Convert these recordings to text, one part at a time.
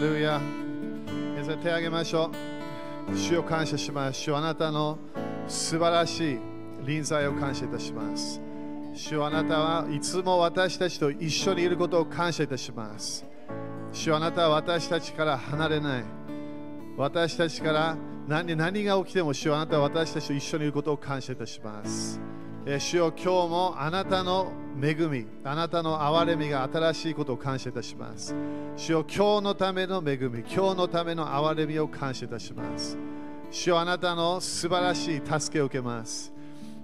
レルヤ皆さん手を挙げましょう。主を感謝します。主あなたの素晴らしい臨在を感謝いたします。主あなたはいつも私たちと一緒にいることを感謝いたします。主あなたは私たちから離れない。私たちから何何が起きても主あなたは私たちと一緒にいることを感謝いたします。主よ今日もあなたの恵み、あなたの憐れみが新しいことを感謝いたします。主よ今日のための恵み、今日のための憐れみを感謝いたします。主よあなたの素晴らしい助けを受けます。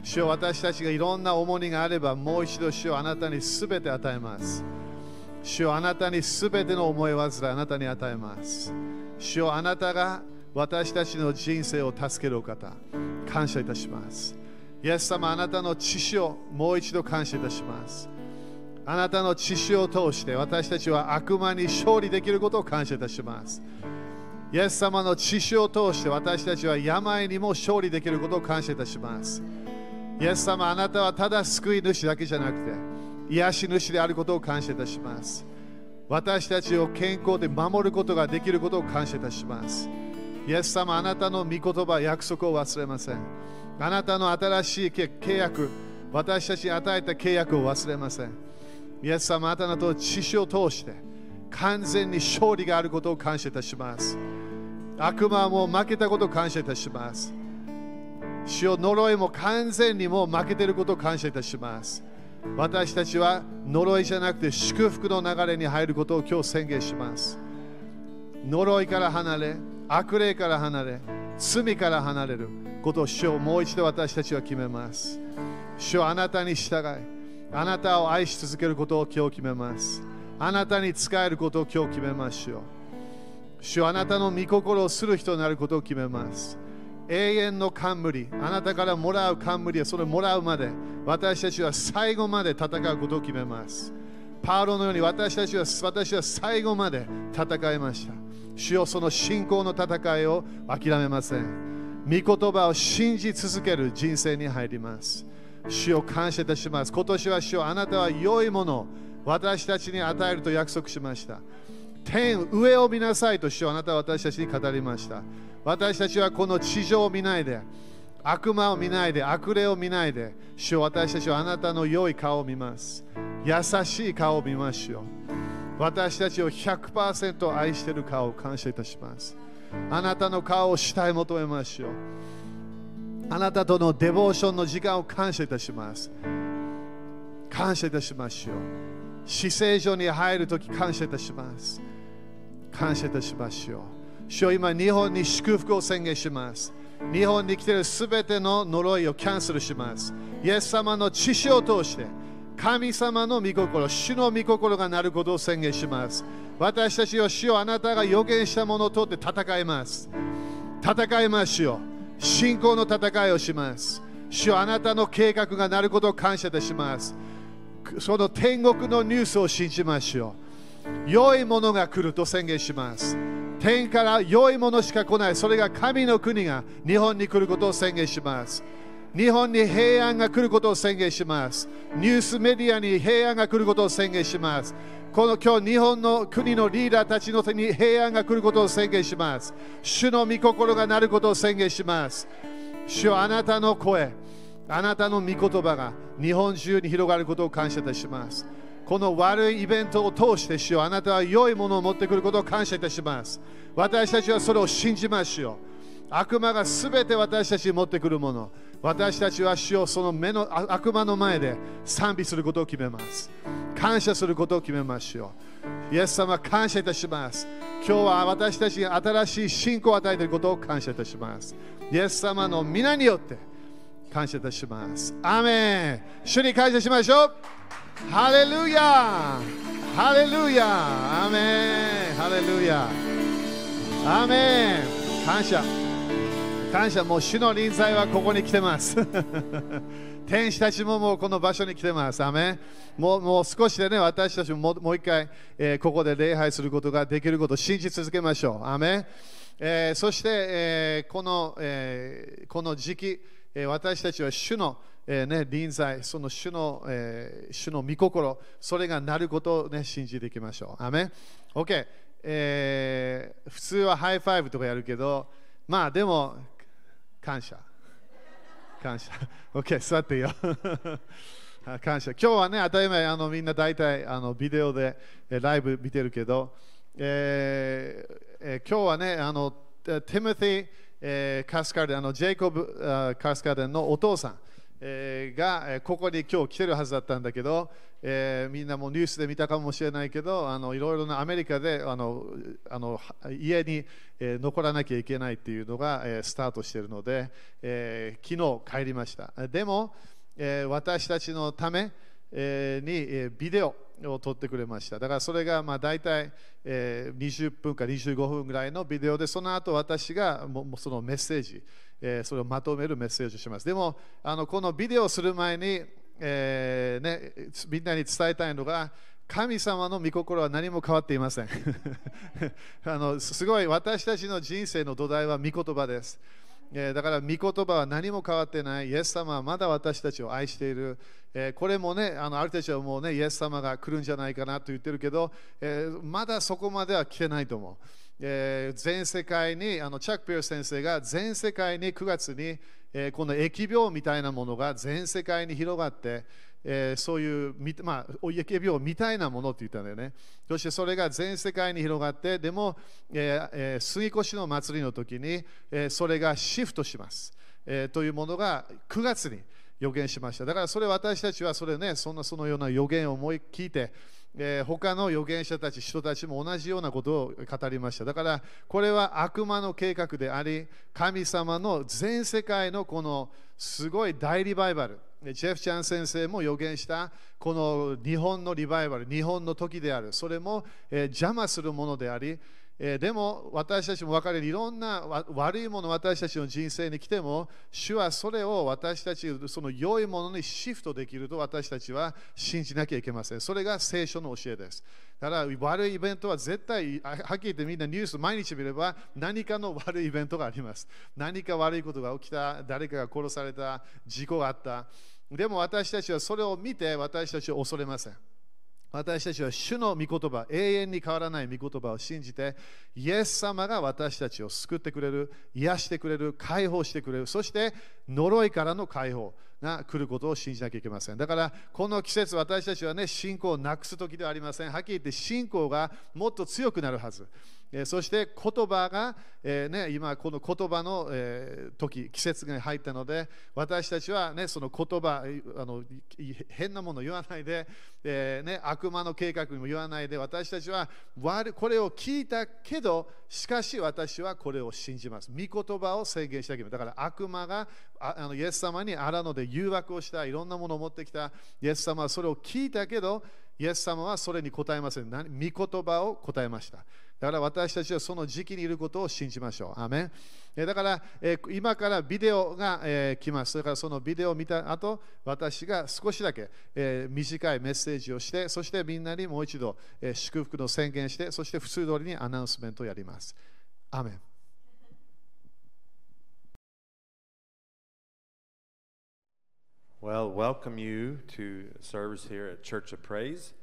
主よ私たちがいろんな重荷があれば、もう一度主よあなたにすべて与えます。主よあなたにすべての思い煩いあなたに与えます。主よあなたが私たちの人生を助けるお方、感謝いたします。イエス様、あなたの知識をもう一度感謝いたします。あなたの知識を通して私たちは悪魔に勝利できることを感謝いたします。イエス様の知識を通して私たちは病にも勝利できることを感謝いたします。イエス様、あなたはただ救い主だけじゃなくて、癒し主であることを感謝いたします。私たちを健康で守ることができることを感謝いたします。イエス様、あなたの御言葉、約束を忘れません。あなたの新しい契約、私たちに与えた契約を忘れません。イエス様、あなたの知識を通して完全に勝利があることを感謝いたします。悪魔も負けたことを感謝いたします。主よ呪いも完全にもう負けていることを感謝いたします。私たちは呪いじゃなくて祝福の流れに入ることを今日宣言します。呪いから離れ、悪霊から離れ、罪から離れることを主をもう一度私たちは決めます。主はあなたに従い、あなたを愛し続けることを今日決めます。あなたに仕えることを今日決めましょう。主はあなたの御心をする人になることを決めます。永遠の冠、あなたからもらう冠はそれをもらうまで、私たちは最後まで戦うことを決めます。パウロのように私たちは私は最後まで戦いました。主よその信仰の戦いを諦めません。御言葉を信じ続ける人生に入ります。主を感謝いたします。今年は主よあなたは良いものを私たちに与えると約束しました。天上を見なさいと主はあなたは私たちに語りました。私たちはこの地上を見ないで、悪魔を見ないで、悪霊を見ないで、主よ私たちはあなたの良い顔を見ます。優しい顔を見ましょう。私たちを100%愛している顔を感謝いたします。あなたの顔をしたい求めましょう。あなたとのデボーションの時間を感謝いたします。感謝いたしましょう。死聖所に入るとき感謝いたします。感謝いたしましょう。主よ今、日本に祝福を宣言します。日本に来ているすべての呪いをキャンセルします。イエス様の知識を通して、神様の御心、主の御心がなることを宣言します。私たちは主をあなたが予言したものを通って戦います。戦いましょう。信仰の戦いをします。主よあなたの計画がなることを感謝いたします。その天国のニュースを信じましょう。良いものが来ると宣言します。天から良いものしか来ない。それが神の国が日本に来ることを宣言します。日本に平安が来ることを宣言します。ニュースメディアに平安が来ることを宣言します。この今日日本の国のリーダーたちの手に平安が来ることを宣言します。主の御心がなることを宣言します。主よあなたの声、あなたの御言葉が日本中に広がることを感謝いたします。この悪いイベントを通して主よあなたは良いものを持ってくることを感謝いたします。私たちはそれを信じましょう。悪魔がすべて私たちに持ってくるもの。私たちは主をその目の悪魔の前で賛美することを決めます。感謝することを決めましょう。イエス様、感謝いたします。今日は私たちに新しい信仰を与えていることを感謝いたします。イエス様の皆によって感謝いたします。アーメン主に感謝しましょう。ハレルヤハレルヤアメンハレルヤアメン感謝感謝もう主の臨在はここに来てます。天使たちももうこの場所に来てます。アメもうもう少しでね、私たちももう一回、えーここで礼拝することができることを信じ続けましょう。アメえーそして、えーこの、えーこの時期、え私たちは主の、えーね、臨在、その主の,、えー主の御心、それがなることを、ね、信じていきましょう。アメ OK、えー普通はハイファイブとかやるけど、まあでも、感謝。感謝。OK、座っていいよ。感謝。今日はね、当たり前、あのみんな大体あのビデオでえライブ見てるけど、えーえー今日はね、あのテティモティ、えーカスカーデン、あのジェイコブあカスカーデンのお父さん、えーが、ここに今日来てるはずだったんだけど、えーみんなもニュースで見たかもしれないけど、あのいろいろなアメリカであのあの家に、え残らなきゃいけないっていうのが、えスタートしているので、えー昨日帰りました。でも、えー私たちのため、に、ビデオを撮ってくれました。だからそれがまあ大体、20分か25分ぐらいのビデオで、その後私がそのメッセージ、それをまとめるメッセージをします。でも、あのこのビデオをする前に、ね、みんなに伝えたいのが、神様の御心は何も変わっていません あのすごい私たちの人生の土台は御言葉です。だから御言葉は何も変わってない。イエス様はまだ私たちを愛している。えこれもね、あのある人たちはもうね、イエス様が来るんじゃないかなと言ってるけど、えまだそこまでは来てないと思う。え全世界に、あのチャック・ピアス先生が全世界に9月に、えこの疫病みたいなものが全世界に広がって、えーそういう、まあ、疫病みたいなものって言ったんだよね。そしてそれが全世界に広がって、でも、えーえー杉越の祭りの時に、えーそれがシフトします、えーというものが9月に予言しました。だからそれ私たちはそれね、そんなそのような予言を思い聞いて、えー他の預言者たち、人たちも同じようなことを語りました。だからこれは悪魔の計画であり、神様の全世界のこのすごい大リバイバル、ジェフ・チャン先生も予言したこの日本のリバイバル、日本の時である、それも、えー邪魔するものであり、えーでも私たちも分かれるいろんな悪いもの私たちの人生に来ても主はそれを私たちその良いものにシフトできると私たちは信じなきゃいけません。それが聖書の教えです。だから悪いイベントは絶対はっきり言ってみんなニュース毎日見れば何かの悪いイベントがあります。何か悪いことが起きた。誰かが殺された。事故があった。でも私たちはそれを見て私たちを恐れません私たちは主の御言葉、永遠に変わらない御言葉を信じて、イエス様が私たちを救ってくれる、癒してくれる、解放してくれる、そして呪いからの解放が来ることを信じなきゃいけません。だから、この季節、私たちはね、信仰をなくす時ではありません。はっきり言って、信仰がもっと強くなるはず。そして言葉が、えーね、今この言葉の、えー時季節に入ったので私たちは、ね、その言葉あの変なもの言わないで、えーね、悪魔の計画にも言わないで私たちはこれを聞いたけどしかし私はこれを信じます。御言葉を制限してあげるだから悪魔があのイエス様にあらので誘惑をしたいろんなものを持ってきた。イエス様はそれを聞いたけどイエス様はそれに答えません。何御言葉を答えました。だから私たちはその時期にいることを信じましょう。アメンえだから、え今からビデオが、え来ます。だからそのビデオを見た後、私が少しだけ、え短いメッセージをして、そしてみんなにもう一度、え祝福の宣言して、そして普通通りにアナウンスメントをやります。アメン Well, welcome you to service here at Church of Praise.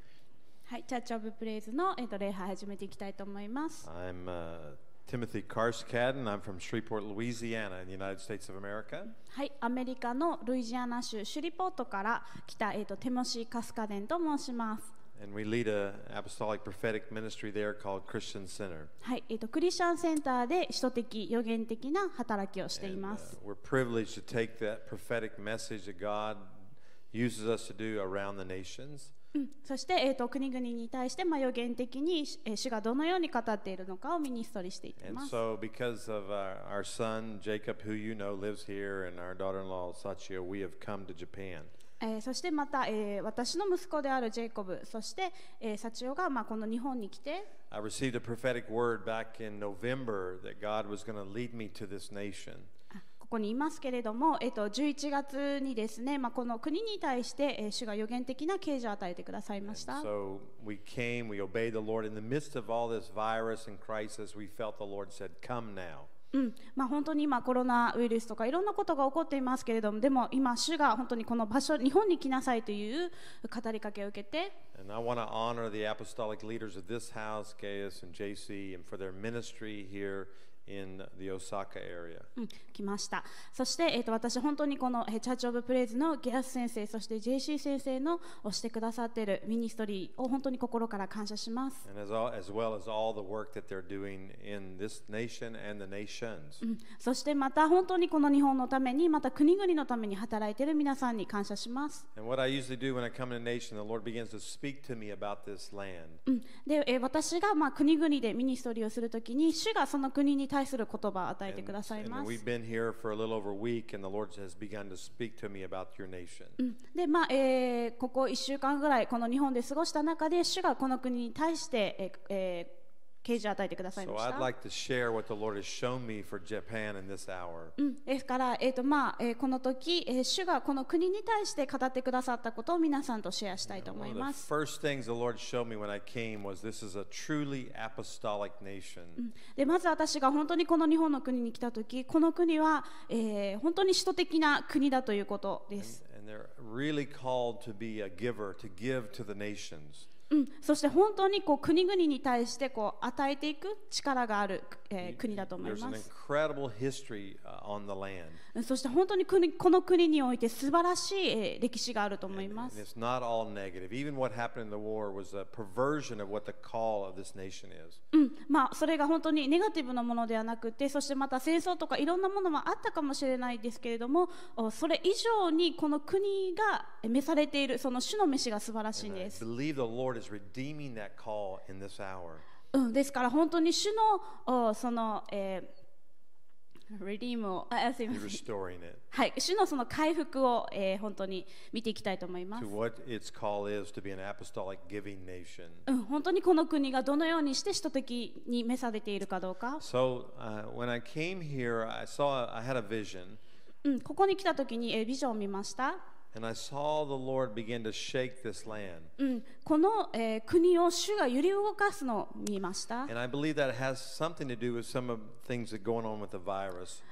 はい、チャーチオブプレイズの、えっと礼拝始めていきたいと思います。I'm uh, Timothy Karskaden. I'm from Shreveport, Louisiana, in the United States of America. はい、アメリカのルイジアナ州シュリポートから来た、えっとテモシー・カスカデンと申します。And we lead a apostolic prophetic ministry there called Christian Center. はい、えっとクリスチャンセンターで使徒的予言的な働きをしてい And, ま uh, す。we're privileged to take that prophetic message that God uses us to do around the nations. うんそして、えっと国々に対して、まあ、予言的に、えー主がどのように語っているのかをミニストリーしてい And ます。so, because of our, our son Jacob, who you know lives here, and our daughter in law Sachio, we have come to Japan. えーそしてまた、えー私の息子であるジェイコブ、そして、えー、サチオが、まあ、この日本に来て、I received a prophetic word back in November that God was going to lead me to this nation. こにいますけれども、えっと、11月にですね、まあ、この国に対して、えー主が予言的な啓示を与えてくださいました。So we came, we obeyed the Lord in the midst of all this virus and crisis. We felt the Lord said, "Come now." うんまあ、本当に今コロナウイルスとかいろんなことが起こっていますけれどもでも今主が本当にこの場所日本に来なさいという語りかけを受けて And I want to honor the apostolic leaders of this house, Gaius and JC, and for their ministry here in the Osaka area. 来ました。そして、えっと、私、本当にこのチャーチオブプレイズのゲアス先生、そして JC 先生のおしてくださってるミニストリーを本当に心から感謝します。そして、また本当にこの日本のために、また国々のために働いている皆さんに感謝します。で私がまあ国々でミニストリーをするときに、主がその国に対する言葉を与えてくださいます we've been here for a little over a week, and the Lord has begun to speak to me about your nation. うんでまあえーここ1週間ぐらいこの日本で過ごした中で主がこの国に対して、えーえー啓示与えてください。ですから、えーとまあえ、この時、え、主がこの国に対して語ってくださったことを皆さんとシェアしたいと思います。でまず私が本当にこの日本の国に来た時、この国は、え、本当に首都的な国だということです。うん、そして本当にこう国々に対してこう与えていく力がある、えー国だと思います。uh. そして本当に国この国において素晴らしい、えー歴史があると思い And ます it's。not all negative. Even what happened in the war was a perversion of what the call of this nation is. うんまあ、それが本当にネガティブなものではなくてそしてまた戦争とかいろんなものもあったかもしれないですけれどもおそれ以上にこの国が召されているその主の召しが素晴らしいんです。ですから本当に主のその、えー、redeem を、あ、すみません。はい、主のその回復を、え、本当に見ていきたいと思います。うん、本当にこの国がどのようにして使徒的に召されているかどうか。So, うん、ここに来たときに、え、ビジョンを見ました。and I saw the Lord begin to shake this land. うん、この、えー国を主が揺り動かすのを見ました。 And I believe that has something to do with some of the things that are going on with the virus.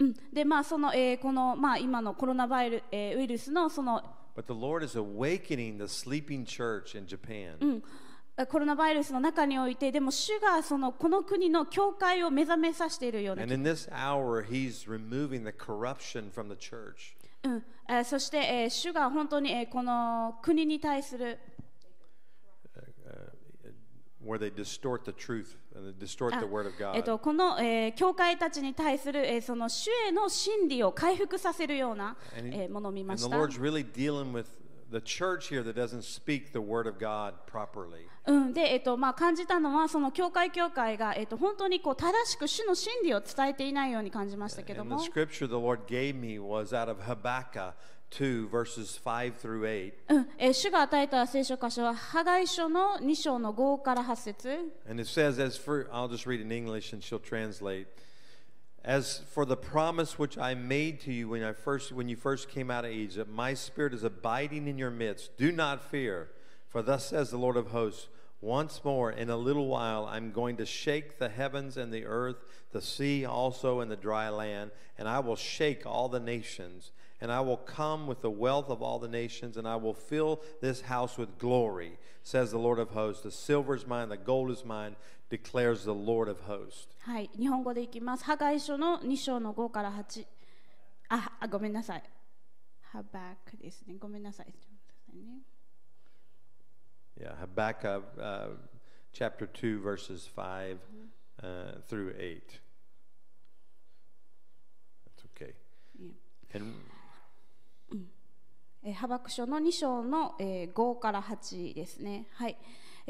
うん、で、まあ、その、えーこの、まあ、今のコロナバイル、えーウイルスのその、 But the Lord is awakening the sleeping church in Japan. えコロナバイルスの中において、でも主がそのこの国の教会を目覚めさせているような And in this hour, He's removing the corruption from the church. うん、そして、主が本当にこの国に対する。この、えー、教会たちに対する、えー、その主への真理を回復させるような、えー、ものを見ました。The church here that doesn't speak the word of God properly. うん、で、えっとまあ、感じたのはその教会教会が、えっと、本当にこう正しく主の真理を伝えていないように感じましたけど And the も、scripture the Lord gave me was out of Habakkuk 2, verses 5 through 8. うんえー主が与えた聖書箇所は破壊書の2章の5から8節 And it says, as for, I'll just read in English and she'll translate. As for the promise which I made to you when I first when you first came out of Egypt, my spirit is abiding in your midst. Do not fear, for thus says the Lord of hosts, once more in a little while I'm going to shake the heavens and the earth, the sea also and the dry land, and I will shake all the nations, and I will come with the wealth of all the nations, and I will fill this house with glory, says the Lord of hosts. The silver is mine, the gold is mine, declares the Lord of hosts. はい、日本語でいきます。破壊書の2章の5から8。あ、あごめんなさい。ハバックですね。ごめんなさい。Yeah, Habakkuk uh, chapter 2, verses 5 uh, through 8. That's okay. And えーハバク書の2章の、えー5から8ですね。はい。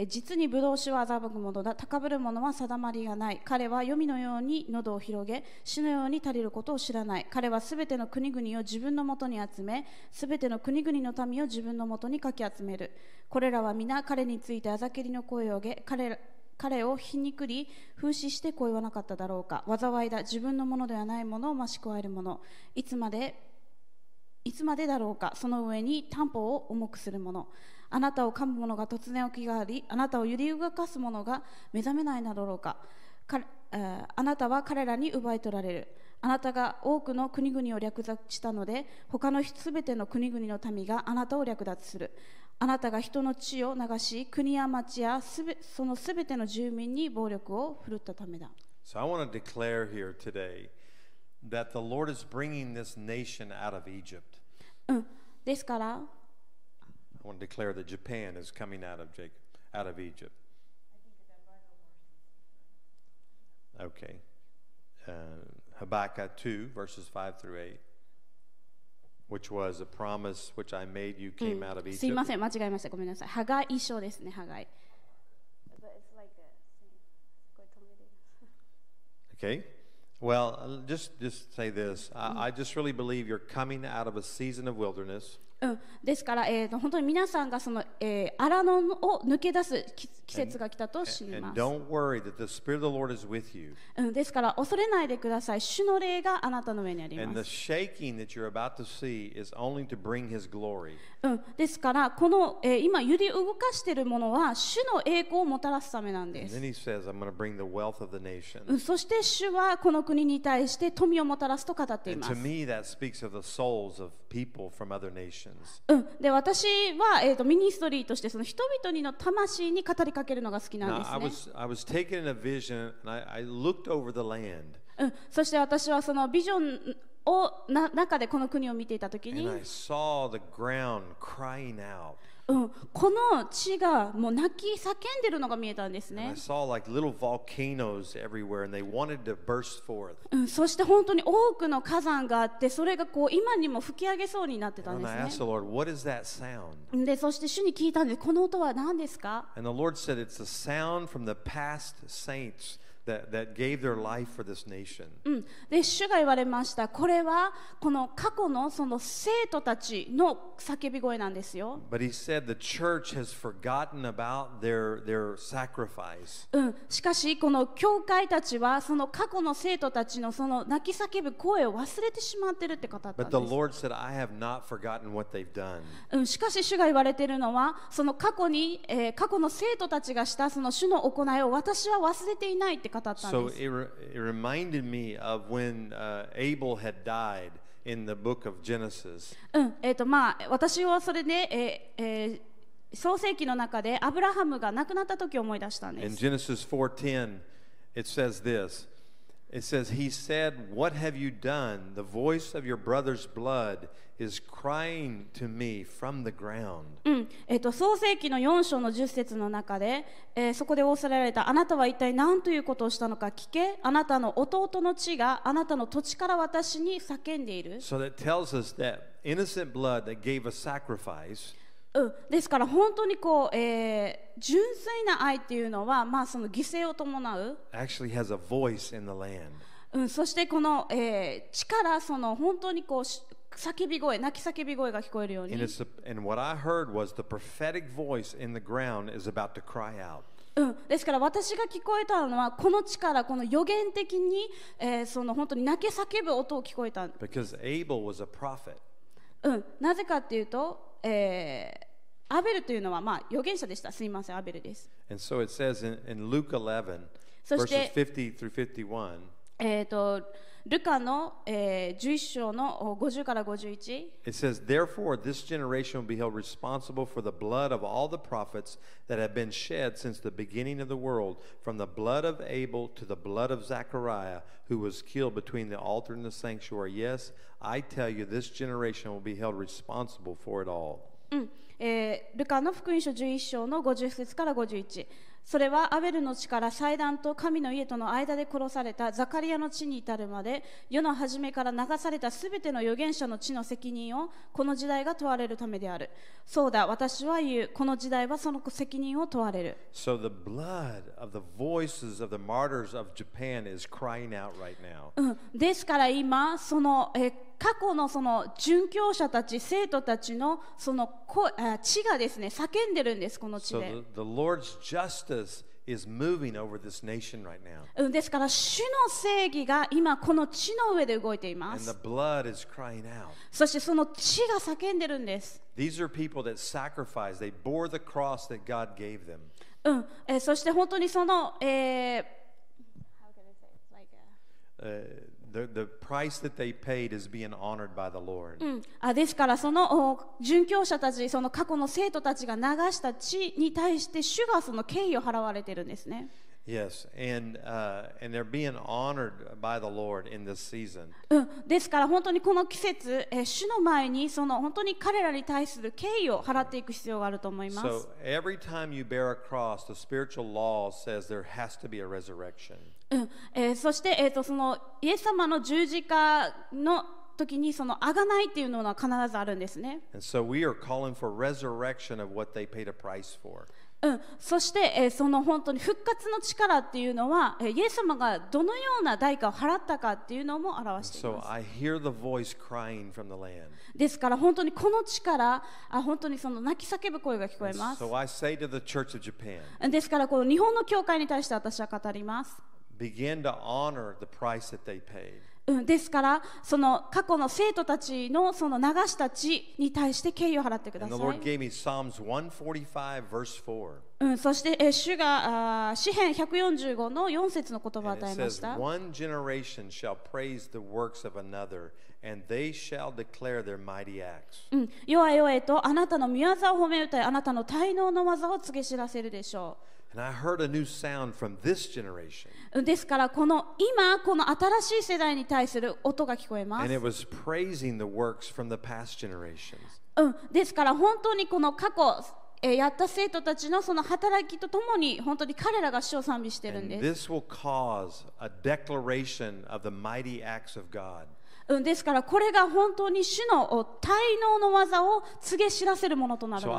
え実にブドウ酒は欺くものだ。高ぶる者は定まりがない。彼は黄泉のように喉を広げ、死のように足りることを知らない。彼はすべての国々を自分のもとに集め、すべての国々の民を自分のもとにかき集める。これらは皆彼についてあざけりの声を上げ、彼ら彼を皮肉り、風刺してこう言わなかっただろうか。災いだ。自分のものではないものを増し加えるもの。いつまでいつまでだろうかその上に担保を重くする者あなたを噛む者が突然起きがありあなたを揺り動かす者が目覚めないなだろうか。かえーあなたは彼らに奪い取られる。あなたが多くの国々を略奪したので他のすべての国々の民があなたを略奪する。あなたが人の血を流し国や町やすべそのすべての住民に暴力を振るったためだ。So I want to declare here today that the Lord is bringing this nation out of Egypt. うん、ですから I want to declare that Japan is coming out of Jacob, out of Egypt. Okay. Uh, Habakkuk 2, verses 5 through 8, which was a promise which I made you came out of すい Egypt. ません間違えましたごめんなさいハガイ書ですねハガイ Okay. Well, I'll just just say this. I, I just really believe you're coming out of a season of wilderness. うん、ですから、えー、本当に皆さんがその、えー、荒野を抜け出す季節が来たと知ります。うん、ですから、恐れないでください。主の霊があなたの上にあります。ですから、この、えー、今、揺り動かしているものは主の栄光をもたらすためなんです。そして、主はこの国に対して富をもたらすと語っています。うん、で私は、えー、とミニストリーとしてその人々の魂に語りかけるのが好きなんです、ね。Now, I was, I was vision, I, I うん、そして私はそのビジョンをな中でこの国を見ていたときに。I saw the ground crying out. うん、この血がもう泣き叫んでるのが見えたんですね。うん、そして本当に多くの火山があって、それがこう今にも吹き上げそうになってたんですね。そして主に聞いたんです、この音は何ですか？で主が言われましたこれはこの過去の,その生徒たちの叫び声なんですよ。しかしこの教会たちはその過去の生徒たちの,その泣き叫ぶ声を忘れてしまってるって方たち。しかし主が言われているのはその過去に、えー、過去の生徒たちがしたその主の行いを私は忘れていないって。ったん So です、it, re- it reminded me of when uh, Abel had died in the book of Genesis. うんえーとまあ、私はそれで、えーえー創世記の中でアブラハムが亡くなった時を思い出したんで In す、Genesis 4:10, it says this. It says, He said, What have you done? The voice of your brother's blood is crying to me from the ground. うんえー、と創世記の4章の10節の中で、えーそこで仰せられたあなたは一体何ということをしたのか聞けあなたの弟の血があなたの土地から私に叫んでいる、So that tells us that innocent blood that gave a sacrifice うん、ですから本当にこう、えー純粋な愛っていうのは、まあ、その犠牲を伴う、actually has a voice in the land. うん、そしてこの、えー地からその本当にこうし叫び声泣き叫び声が聞こえるように。And, it's a, and what I heard was the prophetic voice in the ground is about to cry out. うん、ですから私が聞こえたのはこの力この予言的に、えーその本当に泣き叫ぶ音を聞こえた、Because Abel was a prophet. うん、なぜかっていうと、えーアベルというのは、まあ、預言者でしたすいませんアベルです、 And so it says in, in Luke 11, そして- verses 50 through 51, えー、とルカの、えー11章のお50から51 it says, Therefore, this generation will be held responsible for the blood of all the prophets that have been shed since the beginning of the world, from the blood of Abel to the blood of Zechariah, who was killed between the altar and the sanctuary. Yes, I tell you, this generation will be held responsible for it all. うん。えールカの福音書11章の50節から51それはアベルの地から祭壇と神の家との間で殺されたザカリアの地に至るまで世の初めから流されたすべての預言者の地の責任をこの時代が問われるためである。そうだ私は言う。この時代はその責任を問われる。So the blood of the voices of the martyrs of Japan is crying out right now. うん、ですから今その、えー過去のその殉教者たち、生徒たちのその血がですね、叫んでるんです、この血で。So the, the ですから、主の正義が今この血の上で動いています。And the blood is そしてその血が叫んでるんです。うんそして本当にその。えー uh, the price that they paid is being honored by the Lord. うん、あですからそのお殉教者たちその過去の生徒たちが流した血に対して主がその敬意を払われてるんですね。Yes, and uh, and they're being honored by the Lord in this season. うん、ですから本当にこの季節、えー主の前にその本当に彼らに対する敬意を払っていく必要があると思います。So every time you bear a cross, the spiritual law says there has to be a resurrection. うんえーそして、えー、とそのイエス様の十字架の時にその贖いっていうのは必ずあるんですね。So. うん、そして、えーその本当に復活の力っていうのは、えーイエス様がどのような代価を払ったかっていうのも表してい So ます land. ですから本当にこの力あ本当にその泣き叫ぶ声が聞こえます so ですからこの日本の教会に対して私は語ります begin to honor the price that they paid. うん、ですからその過去の生徒たちのその流した血に対して敬意を払ってくだ And さ the い Lord、gave me Psalms 145, verse 4. うん、そして、えー主があー詩編145の4節の言葉を And 与え it まし says, た、One generation shall praise the works of another, and they shall declare their mighty acts. うん、世は世へとあなたの御業を褒め歌いあなたの滞納の技を告げ知らせるでしょううんですからこの今この新しい世代に対する音が聞こえま and す it was praising the works from the past generations. うん、ですから本当にこの過去、えーやった生徒たちのその働きとともに本当に彼らが主を賛美してるんです、ですからこれが本当に主の滞納の技を告げ知らせるものとなるんです。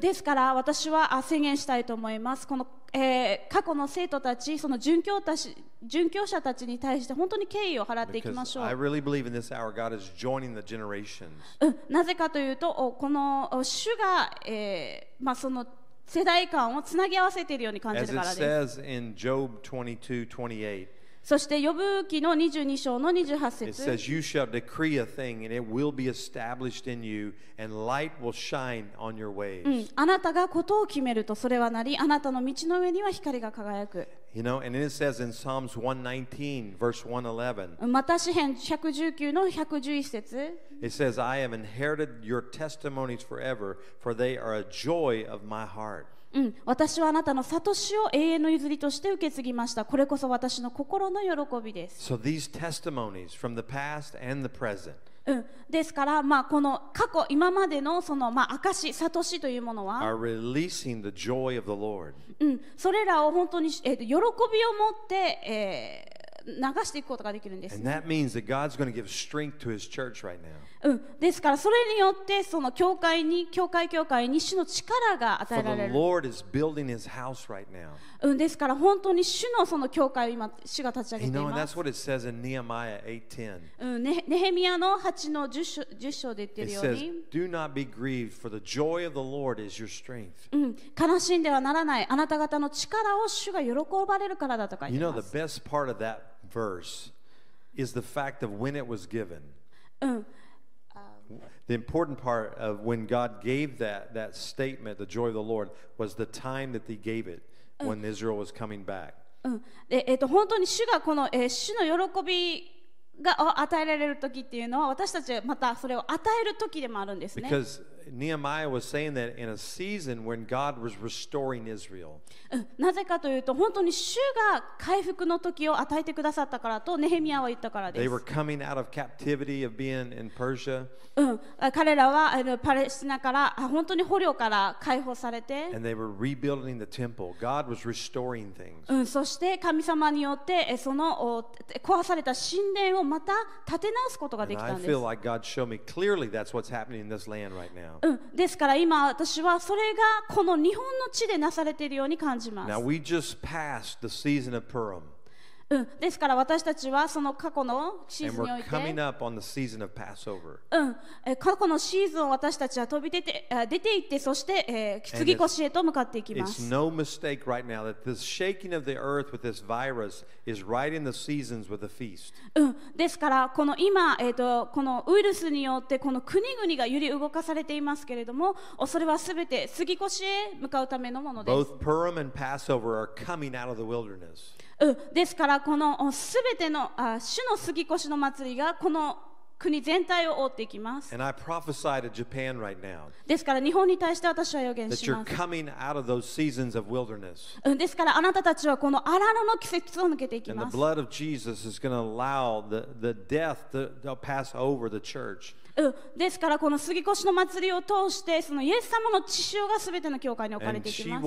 ですから私は宣言したいと思います。この、えー、過去の生徒たち、その殉教,たし殉教者たちに対して本当に敬意を払っていきましょう。Really、hour, うなぜかというと、この主が、えーまあ、その、世代間をつなぎ合わせているように感じる it からです says in Job 22, 28, そして呼ぶ記の22章の28 it 節 says, You shall decree a thing, and it will be established in you, and light will shine on your う ways. ん、あなたがことを決めるとそれはなりあなたの道の上には光が輝く You know, and then it says in Psalms 119, verse 111, また詩編119の111節 it says, I have inherited your testimonies forever, for they are a joy of my heart. うん、私はあなたの悟しを永遠の譲りとして受け継ぎましたこれこそ私の心の喜びです So these testimonies from the past and the present, ですから、まあ、この過去、今までの,その、まあ、証し、悟しというものは、それらを本当に、えー、喜びを持って、えー、流していくことができるんです、うん、ですからそれによってその教会に教会教会に主の力が与えられる、right うん、ですから本当に主のその教会今主が立ち上げています。You know, うん、ね、ネヘミヤの八の十章で言ってるように。Says, ん、悲しんではならないあなた方の力を主が喜ばれるからだとか言っています。You know, うん。The important part of when God gave that, that statement, the joy of the Lord, was the time that He gave it when Israel was coming back. うんでえー、と本当に主がこの、えー主の喜びがあ与えられる時っていうのは私たちはまたそれを与える時でもあるんですね。Because Nehemiah was saying that in a season when God was restoring Israel. うんなぜかというと本当に主が回復の時を与えてくださったからとネヘミヤは言ったからで They す were。coming out of captivity of being in Persia, うん、あ彼らはあのパレスチナからあ本当に捕虜から解放されて、and they were rebuilding the temple. God was restoring things. うん、そして神様によってえそのお壊された神殿をまた建て直すことがで And き I たんです。feel like God showed me clearly that's what's happening in this land right now. うん、ですから今私はそれがこの日本の地でなされているように感じます。Now, we just passed the season of Purim. うん、ですから私たちはその過去のシー And ズンにお we're いて、coming up on the season of Passover. うん、え過去のシーズンを私たちは飛び出てあ出ていってそして、えー、次越へと向かっていきま It's す。no mistake right now that this shaking of the earth with this virus is right in the seasons with a feast. うん、ですからこの今、えー、とこのウイルスによってこの国々が揺り動かされていますけれどもおそれはすべて杉越へ向かうためのものです。Both Purim and Passover are coming out of the wilderness. うん、ですからこのすべてのあ主の杉越の祭りがこの国全体を覆っていきます。And I prophesy to Japan right now ですから日本に対して私は予言します。うん、ですからあなたたちはこの荒野の季節を抜けていきます。ですからこの杉越の祭りを通してそのイエス様の血潮がすべての教会に置かれていきます、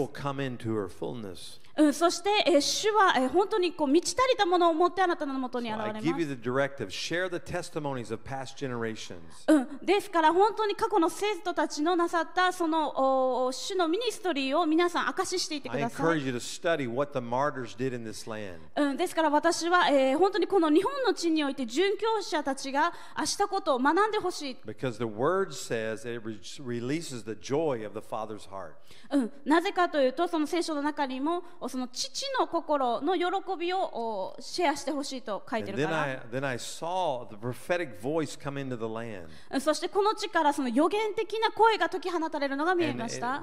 うん、そして主は本当にこう満ち足りたものを持ってあなたのもとに現れま、うん、ですから本当に過去の生徒たちのなさったその主のミニストリーを皆さん明ししていってください、うん、ですから私は、え、本当にこの日本の地において殉教者たちがしたことを学んでほしい。しい。なぜかというと、その聖書の中にも、その父の心の喜びをシェアしてほしいと書いてるから。I, I そしてこの地からその予言的な声が解き放たれるのが見えました。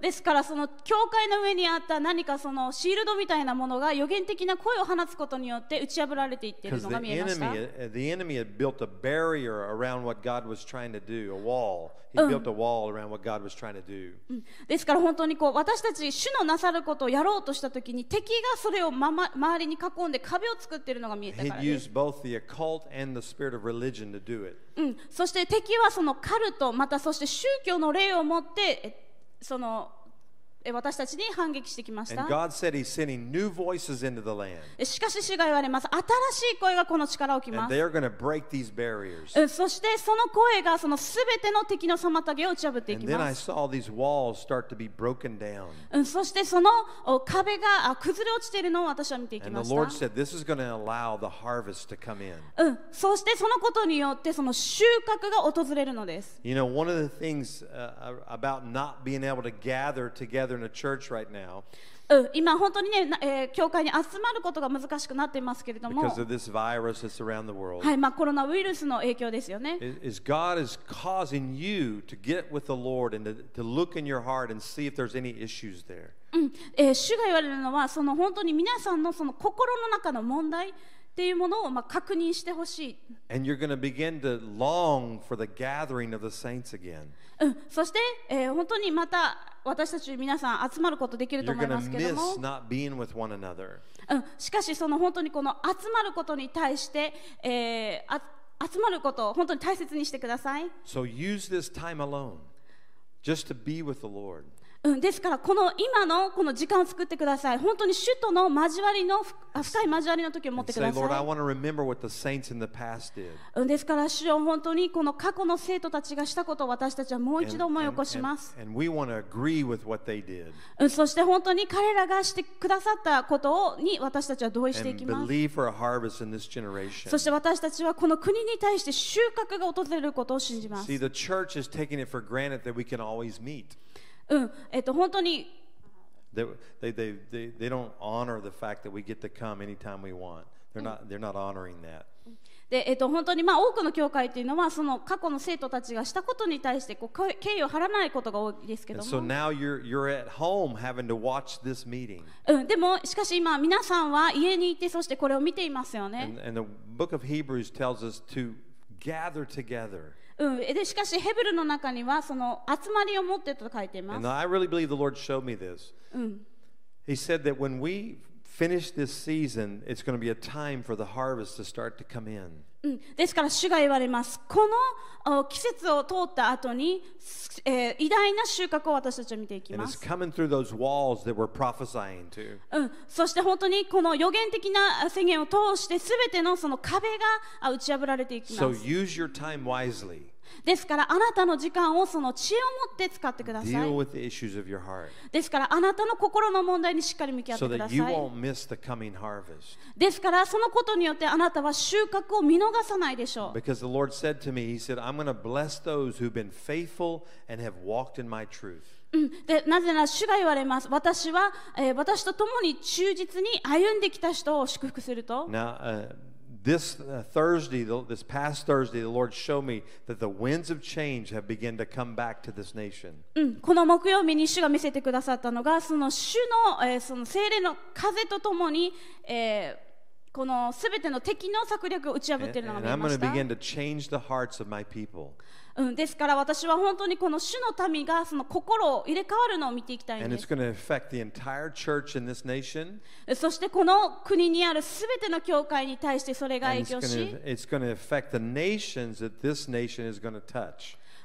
ですから、その教会の上にあった何かそのシールドみたいなものが予言的な声を放つことによって打ち破られていっているのが見えました。見えました。uh, the enemy had built a barrier around what God was trying to do, a wall. He built a wall around what God was trying to do. うんですから本当にこう私たち主のなさることをやろうとしたときに敵がそれをまま周りに囲んで壁を作っているのが見えたからです。used both the occult and the spirit of religion to do it. うん、そして敵はそのカルトまたそして宗教の霊を持ってえそのえ私たちに反撃してきました。しかし、主が言われます。新しい声がこの力を聞きます。そして、その声がそのすべての敵の妨げを打ち破っていきます。そして、その壁が崩れ落ちているのを私は見ていきました。そして、そのことによってその収穫が訪れるのです。You know, one of the things, uh, about not being able to gather 今本当にね、教会に集まることが難しくなっていますけれども、はいまあ、コロナウイルスの影響ですよね。うんえー、主が言われるのはその本当に皆さんの,その心の中の問題っていうものをまあ確認してほしい。うん、そして、えー、本当にまた私たち皆さん集まることできると思いますけども.うん、しかしその本当にこの集まることに対して、えーあ集まることを本当に大切にしてください。So use this time alone just to be with the Lord. うん、ですからこの今のこの時間を作ってください。本当に主との交わりの深い交わりの時を持ってください。うん、ですから主を本当にこの過去の生徒たちがしたことを私たちはもう一度思い起こします。そして本当に彼らがしてくださったことをに私たちは同意していきます。そして私たちはこの国に対して収穫が訪れることを信じます。うん、えっと本当に They, they, they, they, they don't honor the fact that we get to come anytime we want. They're not, they're not honoring that. で、えっと、本当にまあ多くの教会っていうのはその過去の生徒たちがしたことに対してこう敬敬意を払わないことが多いですけど so も、now you're, you're at home having to watch this meeting. うん、でもしかし今皆さんは家にいてそしてこれを見ていますよね And,、and the book of Hebrews tells us to gather together. うん、でしかしヘブルの中にはその集まりを持ってと書いていま And す、 I really believe the Lord showed me this. He said that when we finish this season, it's going to be a time for the harvest to start to come in. うん、ですから主が言われますこのお季節を通った後に、すえー偉大な収穫を私たちは見ていき And ま it's す coming through those walls that we're prophesying to. うん、そして本当にこの予言的な宣言を通してすべてのその壁があ打ち破られていきま So す。use your time wisely. ですから、あなたの時間をその血を持って使ってください。ですから、あなたの心の問題にしっかり向き合ってください。ですから、そのことによってあなたは収穫を見逃さないでしょう。でなぜなら、主が言われます。私は、えー、私と共に忠実に歩んできた人を祝福すると。this uh, Thursday, the, this past Thursday, the Lord showed me that the winds of change have begun to come back to this nation. うん、この木曜日に主が見せてくださったのがその主の,、えーその精霊の風とともに、えーこのすべての敵の策略を打ち破っ And, ているのが and 見え I'm ま going し to た、 うん、ですから私は本当にこの主の民がその心を入れ替わるのを見ていきたいんです。そしてこの国にあるすべての教会に対してそれが影響し。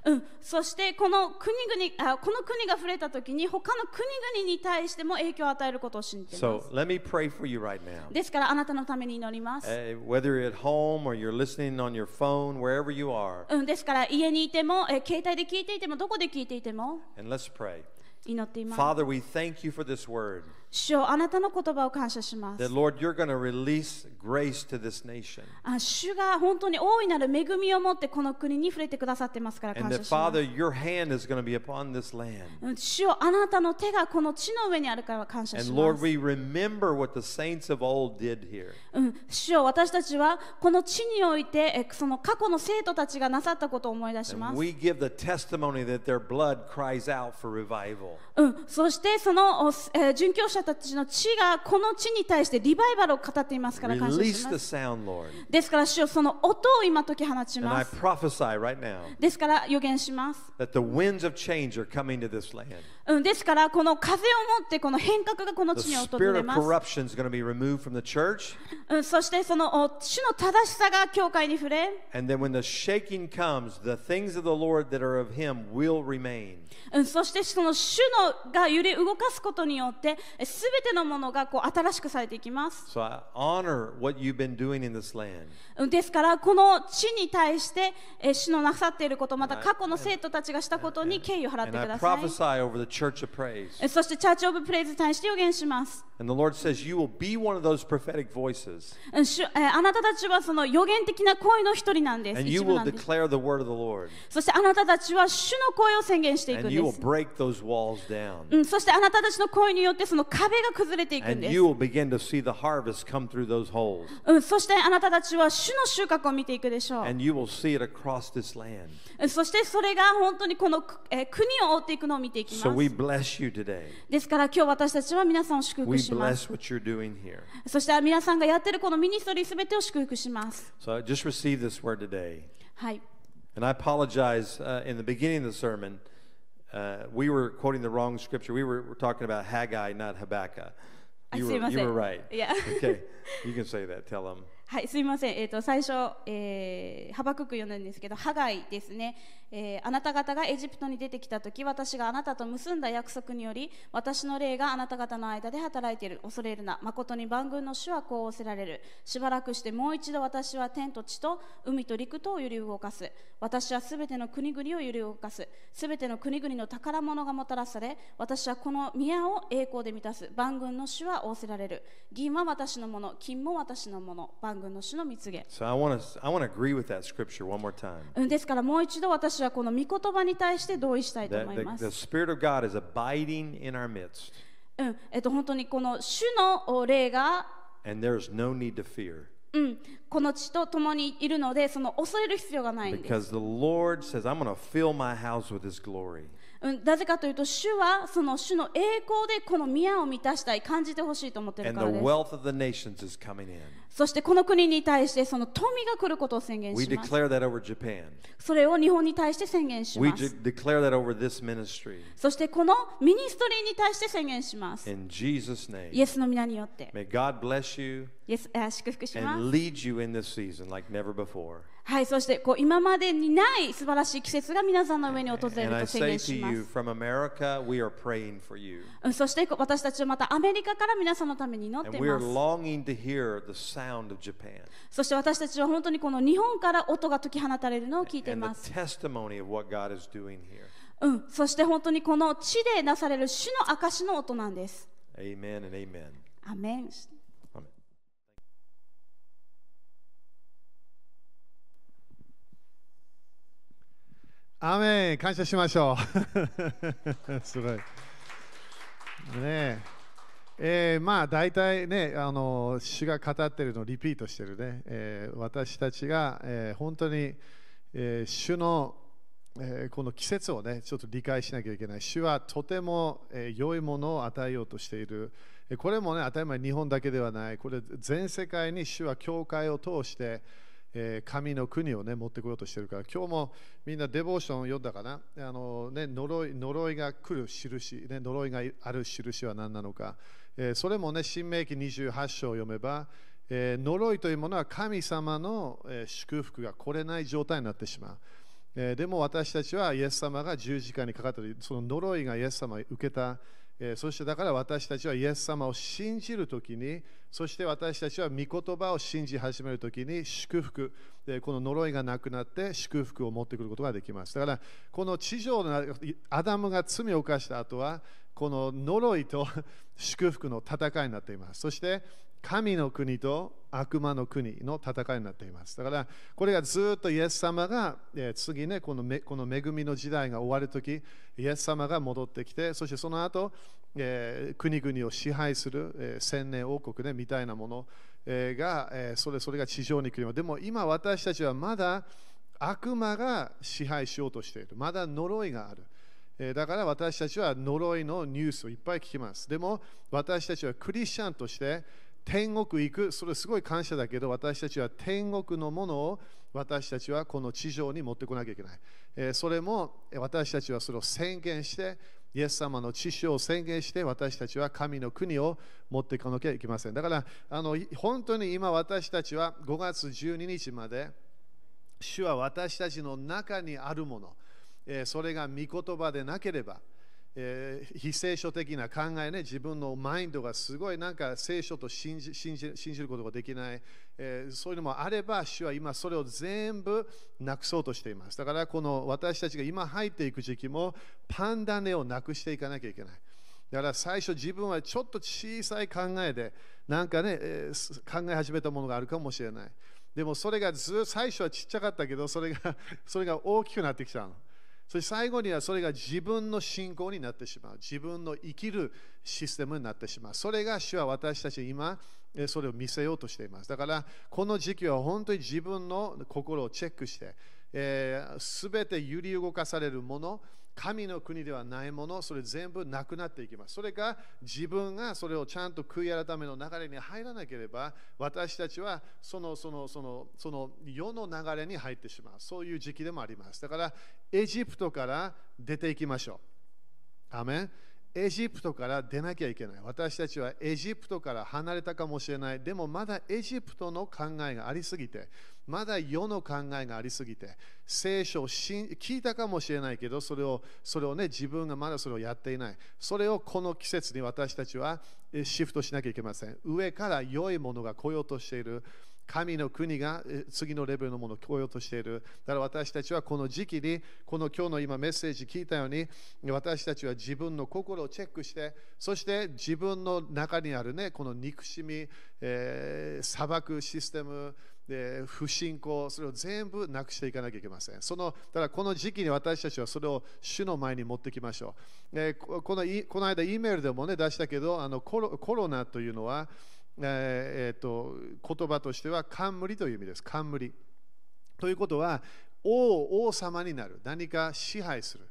うん、そしてこの国々あこの国が触れた時に他の国々に対しても影響を与えることを信じていま So す let me pray for you right now. ですからあなたのために祈ります、Uh, whether you're at home or you're listening on your phone, wherever you are, うん、ですから家にいても、えー携帯で聞いていてもどこで聞いていても and let's pray. 祈っています Father, we thank you for this word. 主よあなたの言葉を感謝します。Shuo 主が本当に大いなる恵みを持ってこの国に触れてくださってますから感謝します。And that, Father, 主よあなたの手がこの地の上にあるから感謝します。And, Lord, うん、主よ私たちはこの地においてその過去の生徒たちがなさったことを思い出します。Shuo 私た that their blood cries out for revival、うん。そしてその、えー、殉教者たちの血がこの地に対してリバイバルを語っていますから感謝 Release し the ます sound, Lord. ですから主よその音を今解き放ちま I す prophesy right now ですから予言します、that the winds of change are coming to this land. うん、ですからこの風を持ってこの変革がこの地に訪れます。うん、そしてその主の正しさが教会に触れ。Comes, うん、そしてその主のが揺れ動かすことによって、すべてのものがこう新しくされていきます。So うん、ですからこの地に対して主のなさっていること、また過去の生徒たちがしたことに敬意を払ってください。And I, and I, and church of praise. えそしてチャーチ・オブ・プレイズに対して予言します、And the Lord says, You will be one of those prophetic voices. あなたたちはその予言的な声の一人なんです And you will declare the word of the Lord. そしてあなたたちは主の声を宣言していくん And で you will す break those walls down. うん、そしてあなたたちの声によってその壁が崩れていくん And です you will begin to see the harvest come through those holes. うん、そしてあなたたちは主の収穫を見ていくでしょう And you will see it across this land. うんそしてそれが本当にこの、えー国を覆っていくのを見ていき So ま we す bless you today. ですから今日私たちは皆さんを祝 We 福します bless what you're doing here. そして皆さんがやってるこのミニストリーすべてを祝福します So just receive this word today. はい And I apologize. Uh, in the beginning of the sermon, uh, we were quoting the wrong scripture. We were, were talking about Haggai, not Habakkuk. I You see were, myself. you were right. Yeah. okay. You can say that. Tell them. はい、すみません、えー、と最初、えー、ハバクク読んんですけど、ハガイですね、えーあなた方がエジプトに出てきたとき、私があなたと結んだ約束により、私の霊があなた方の間で働いている、恐れるな、誠に万軍の主はこう仰せられる、しばらくしてもう一度私は天と地と海と陸とを揺り動かす、私はすべての国々を揺り動かす、すべての国々の宝物がもたらされ、私はこの宮を栄光で満たす、万軍の主は仰せられる、銀は私のもの、金も私のもの、万軍の主の蜜げ。So I want to I want to agree with that scripture one more time. うんですからもう一度私はこの御言葉に対して同意したいと思い the, ま the す。Spirit of God is abiding in our midst, うんえっと、本当にこの主の霊が、and there is no need to fear うん、この地と共にいるのでその恐れる必要がないんです。because the Lord says, I'm going to fill my house with His glory. なぜかというと、主はその主の栄光でこの宮を満たしたい、感じてほしいと思っているかす。そしてこの国に対してその富が来ることを宣言します。それを日本に対して宣言し。そしてこのミニストリーに対して宣言します。In Jesus name, イエスの皆によって。May God bless you 祝福します。And lead you in this season like never before. はい、そしてこう今までにない素晴らしい季節が皆さんの上に訪れると宣言します。そして私たちはまたアメリカから皆さんのために祈っています。そして私たちは本当にこの日本から音が解き放たれるのを聞いています。うん、そして本当にこの地でなされる主の証の音なんです。Amen and amen. アメン。アメン感謝しましょう。すごい。ねえ。えーまあ大体ね、あの主が語ってるのをリピートしてるね、えー私たちが、えー本当に、えー主の、えーこの季節をね、ちょっと理解しなきゃいけない。主はとても、えー良いものを与えようとしている。これもね、当たり前日本だけではない。これ全世界に主は教会を通して、え神の国をね持ってこようとしてるから今日もみんなデボーションを読んだかな？あの、ね、呪い呪いが来る印、ね、呪いがある印は何なのか、えそれもね新明記28章を読めば、え呪いというものは神様の、え祝福が来れない状態になってしまう、えでも私たちはイエス様が十字架にかかったりその呪いがイエス様に受けたえそしてだから私たちはイエス様を信じるときに、そして私たちは御言葉を信じ始めるときに祝福、えーこの呪いがなくなって祝福を持ってくることができます。だからこの地上のアダムが罪を犯した後は、この呪いと祝福の戦いになっています。そして神の国と悪魔の国の戦いになっています。だからこれがずっとイエス様が、えー次ねこのめこの恵みの時代が終わるとき、イエス様が戻ってきて、そしてその後、えー国々を支配する、えー千年王国ねみたいなもの、えーが、えーそれそれが地上に来る。でも今私たちはまだ悪魔が支配しようとしている。まだ呪いがある。だから私たちは呪いのニュースをいっぱい聞きます。でも私たちはクリスチャンとして天国行く、それすごい感謝だけど私たちは天国のものを私たちはこの地上に持ってこなきゃいけない。えーそれも私たちはそれを宣言して、イエス様の知識を宣言して私たちは神の国を持っていかなきゃいけません。だからあの本当に今私たちは5月12日まで主は私たちの中にあるもの、えーそれが御言葉でなければ、えー非聖書的な考えね、自分のマインドがすごいなんか聖書と信じ信じ信じることができない、えーそういうのもあれば、主は今それを全部なくそうとしています。だからこの私たちが今入っていく時期もパンダネをなくしていかなきゃいけない。だから最初自分はちょっと小さい考えでなんかね、えー考え始めたものがあるかもしれない。でもそれがずっと最初はちっちゃかったけどそれが それが大きくなってきたの。そして最後にはそれが自分の信仰になってしまう。自分の生きるシステムになってしまう。それが主は私たち今、それを見せようとしています。だからこの時期は本当に自分の心をチェックして、す、べ、て揺り動かされるもの、神の国ではないもの、それ全部なくなっていきます。それが自分がそれをちゃんと悔い改めの流れに入らなければ、私たちはそのそのそのその世の流れに入ってしまう。そういう時期でもあります。だから、エジプトから出ていきましょう。アメンエジプトから出なきゃいけない。私たちはエジプトから離れたかもしれない。でもまだエジプトの考えがありすぎて、まだ世の考えがありすぎて、聖書を聞いたかもしれないけど、それをそれを、ね、自分がまだそれをやっていない。それをこの季節に私たちはシフトしなきゃいけません。上から良いものが来ようとしている。神の国が次のレベルのものを来ようとしている。だから私たちはこの時期に、この今日の今メッセージ聞いたように、私たちは自分の心をチェックして、そして自分の中にあるね、この憎しみ、えー裁くシステム、で不信仰、それを全部なくしていかなきゃいけません。そのだからこの時期に私たちはそれを主の前に持ってきましょう。えーこのこの間、E メールでも、ね、出したけどあのコロ、コロナというのは、えーと言葉としては冠という意味です。冠。ということは王王様になる。何か支配する、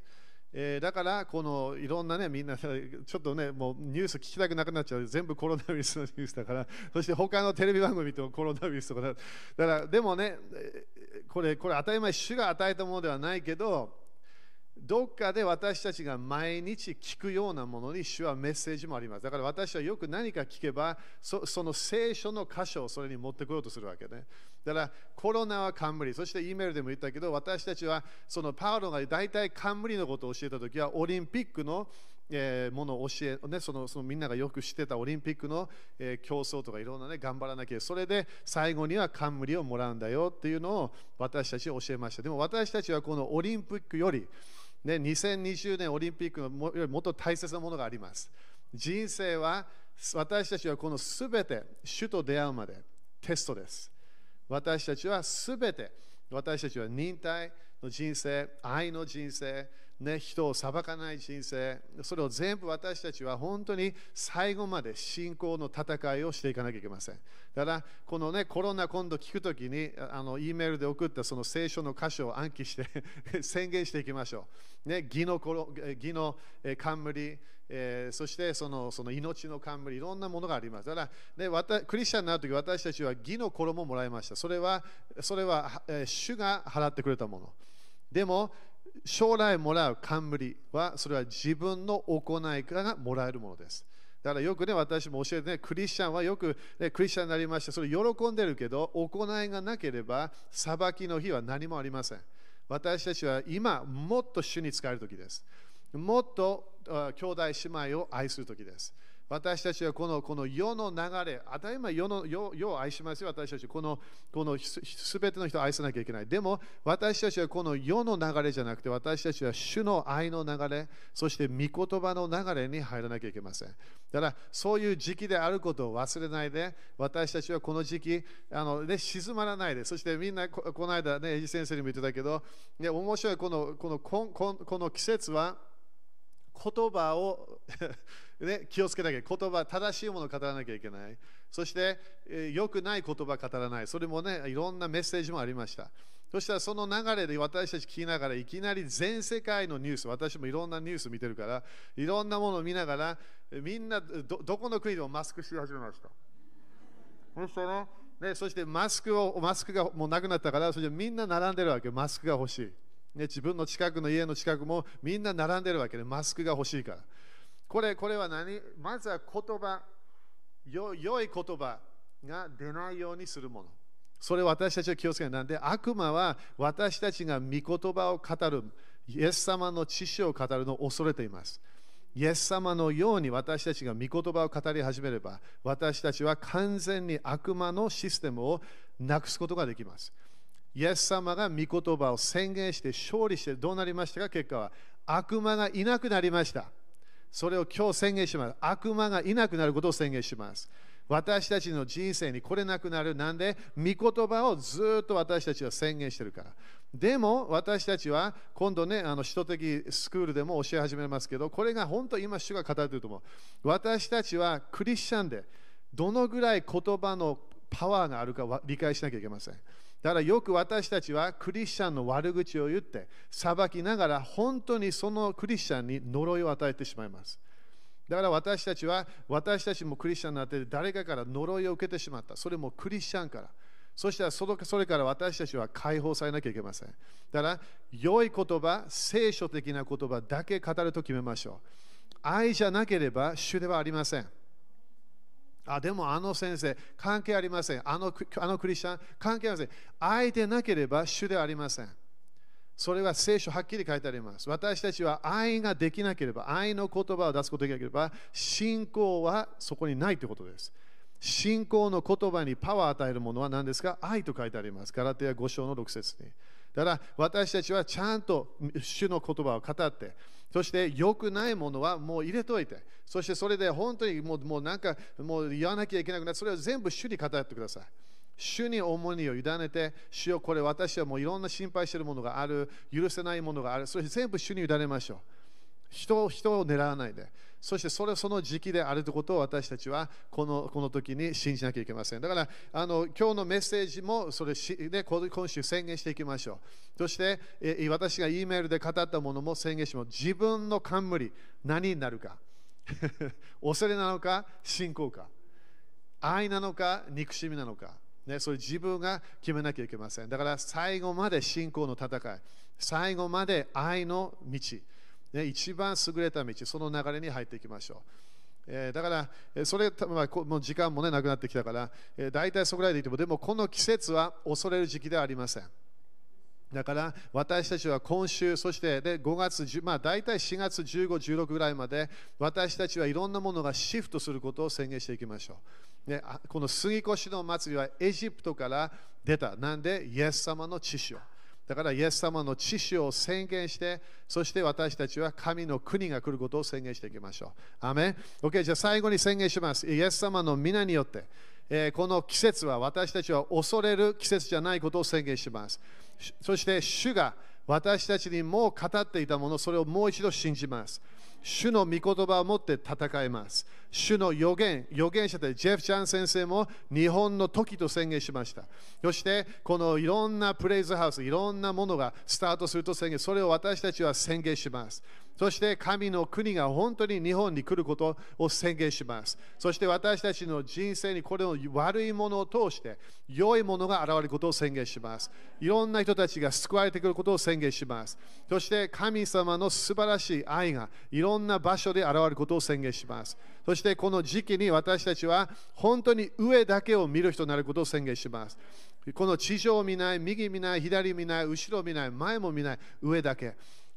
えーだからこのいろんなねみんな ちょっとねもうニュース聞きたくなくなっちゃう。全部コロナウイルスのニュースだから。そして他のテレビ番組とコロナウイルスとかだだからでもねこれこれ当たり前主が与えたものではないけどどっかで私たちが毎日聞くようなものに主はメッセージもあります。だから私はよく何か聞けばその聖書の箇所をそれに持ってこようとするわけね。だからコロナは冠、そして E メールでも言ったけど、私たちはそのパウロが大体冠のことを教えたときは、オリンピックのものを教え、ね、そのそのみんながよく知ってたオリンピックの、競争とかいろんなね、頑張らなきゃ、それで最後には冠をもらうんだよっていうのを私たち教えました。でも私たちはこのオリンピックより、ね、2020年オリンピックのもよりもっと大切なものがあります。人生は私たちはこのすべて主と出会うまでテストです。私たちはすべて私たちは忍耐の人生、愛の人生、ね、人を裁かない人生、それを全部私たちは本当に最後まで信仰の戦いをしていかなきゃいけません。だから、このね、コロナ今度聞くときに、あの、E メールで送ったその聖書の箇所を暗記して 宣言していきましょう。ね、義の義の冠、えーそしてそのその命の冠、いろんなものがあります。だから、ね、クリスチャンになるとき、私たちは義の衣をもらいました。それは、それ、はえー主が払ってくれたもの。でも、将来もらう冠は、それは自分の行いからもらえるものです。だからよくね、私も教えてね、クリスチャンはよく、ね、クリスチャンになりまして、それ喜んでるけど、行いがなければ、裁きの日は何もありません。私たちは今、もっと主に使える時です。もっと兄弟姉妹を愛する時です。私たちはこのこの世の流れ、当たり前世の世世を愛しますよ、私たち。このこのすべての人を愛さなきゃいけない。でも、私たちはこの世の流れじゃなくて、私たちは主の愛の流れ、そして御言葉の流れに入らなきゃいけません。だから、そういう時期であることを忘れないで、私たちはこの時期、あのね、静まらないで、そしてみんなこの間、ね、エジ先生にも言ってたけど、ね、面白いこのこのこんこんこの季節は、言葉をね、気をつけなきゃ言葉正しいものを語らなきゃいけない。そして、え良くない言葉を語らない。それもねいろんなメッセージもありました。そしたらその流れで私たち聞きながらいきなり全世界のニュース私もいろんなニュース見てるからいろんなものを見ながらみんなどこの国でもマスクし始めました。そしてねねそしてマスクをマスクがもうなくなったからそしてみんな並んでるわけ。マスクが欲しい、ね、自分の近くの家の近くもみんな並んでるわけでマスクが欲しいから。これこれは何？まずは言葉よ良い言葉が出ないようにするものそれを私たちは気をつけない。なんで悪魔は私たちが御言葉を語る、イエス様の知識を語るのを恐れています。イエス様のように私たちが御言葉を語り始めれば、私たちは完全に悪魔のシステムをなくすことができます。イエス様が御言葉を宣言して勝利してどうなりましたか？結果は悪魔がいなくなりました。それを今日宣言します。悪魔がいなくなることを宣言します。私たちの人生に来れなくなる。なんで、御言葉をずっと私たちは宣言してるから。でも、私たちは今度ね、あの、首都的スクールでも教え始めますけど、これが本当今、主が語っていると思う。私たちはクリスチャンで、どのぐらい言葉のパワーがあるかは理解しなきゃいけません。だからよく私たちはクリスチャンの悪口を言って裁きながら本当にそのクリスチャンに呪いを与えてしまいます。だから私たちは私たちもクリスチャンになって誰かから呪いを受けてしまった。それもクリスチャンから。そしたらそのそれから私たちは解放されなきゃいけません。だから良い言葉、聖書的な言葉だけ語ると決めましょう。愛じゃなければ主ではありません。あでもあの先生、関係ありません。あのあのクリスチャン、関係ありません。愛でなければ主ではありません。それは聖書はっきり書いてあります。私たちは愛ができなければ、愛の言葉を出すことができなければ、信仰はそこにないということです。信仰の言葉にパワーを与えるものは何ですか？愛と書いてあります。ガラテヤ5章の6節に。だから私たちはちゃんと主の言葉を語って、そして良くないものはもう入れといて、そしてそれで本当にもうもうなんかもう言わなきゃいけなくなって、それを全部主に語ってください。主に重荷を委ねて、主よこれ私はもういろんな心配しているものがある、許せないものがある、それ全部主に委ねましょう。人を人を狙わないで。そしてそれその時期であるということを私たちはこのこの時に信じなきゃいけません。だからあの今日のメッセージもそれし、ね、今週宣言していきましょう。そしてえ私が E メールで語ったものも宣言します。自分の冠何になるか。恐れなのか信仰か。愛なのか憎しみなのか。ね、それ自分が決めなきゃいけません。だから最後まで信仰の戦い、最後まで愛の道、ね、一番優れた道、その流れに入っていきましょう。えーだから、えーそれ、まあ、もう時間も、ね、なくなってきたから、えー大体そこらで言っても、でもこの季節は恐れる時期ではありません。だから私たちは今週、そしてで5月、まあ、大体4月15、16ぐらいまで私たちはいろんなものがシフトすることを宣言していきましょう。ね、この杉越の祭りはエジプトから出た。なんで、イエス様の知識を。だからイエス様の知識を宣言して、そして私たちは神の国が来ることを宣言していきましょう。アメン ?OK、じゃあ最後に宣言します。イエス様の皆によって、えーこの季節は私たちは恐れる季節じゃないことを宣言します。そして主が私たちにもう語っていたもの、それをもう一度信じます。主の御言葉を持って戦います。主の予言、予言者でジェフ・チャン先生も日本の時と宣言しました。そして、このいろんなプレイズハウス、いろんなものがスタートすると宣言、それを私たちは宣言します。そして神の国が本当に日本に来ることを宣言します。そして私たちの人生にこれを悪いものを通して良いものが現れることを宣言します。いろんな人たちが救われてくることを宣言します。そして神様の素晴らしい愛がいろんな場所で現れることを宣言します。そしてこの時期に私たちは本当に上だけを見る人になることを宣言します。この地上を見ない、右見ない、左見ない、後ろ見ない、前も見ない、上だけ。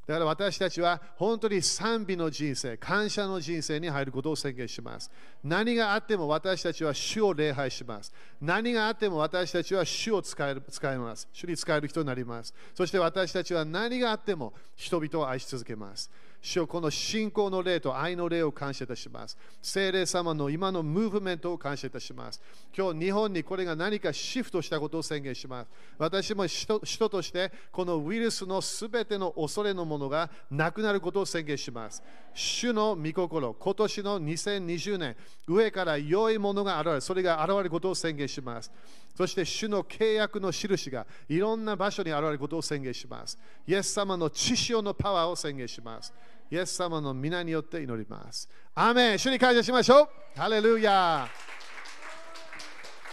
だから私たちは本当に賛美の人生、感謝の人生に入ることを宣言します。何があっても私たちは主を礼拝します。何があっても私たちは主を使える使えます。主に使える人になります。そして私たちは何があっても人々を愛し続けます。主よこの信仰の霊と愛の霊を感謝いたします。聖霊様の今のムーブメントを感謝いたします。今日日本にこれが何かシフトしたことを宣言します。私も人としてこのウイルスのすべての恐れのものがなくなることを宣言します。主の御心、今年の2020年、上から良いものが現れ、それが現れることを宣言します。そして主の契約の印がいろんな場所に現れることを宣言します。イエス様の知識のパワーを宣言します。イエス様の皆によって祈ります。アーメン主に感謝しましょう。ハレルヤ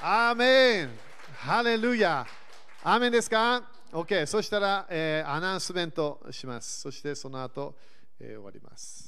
アーメンハレルヤアーメンですか ?OK。そしたら、えーアナウンスメントします。そしてその後、えー終わります。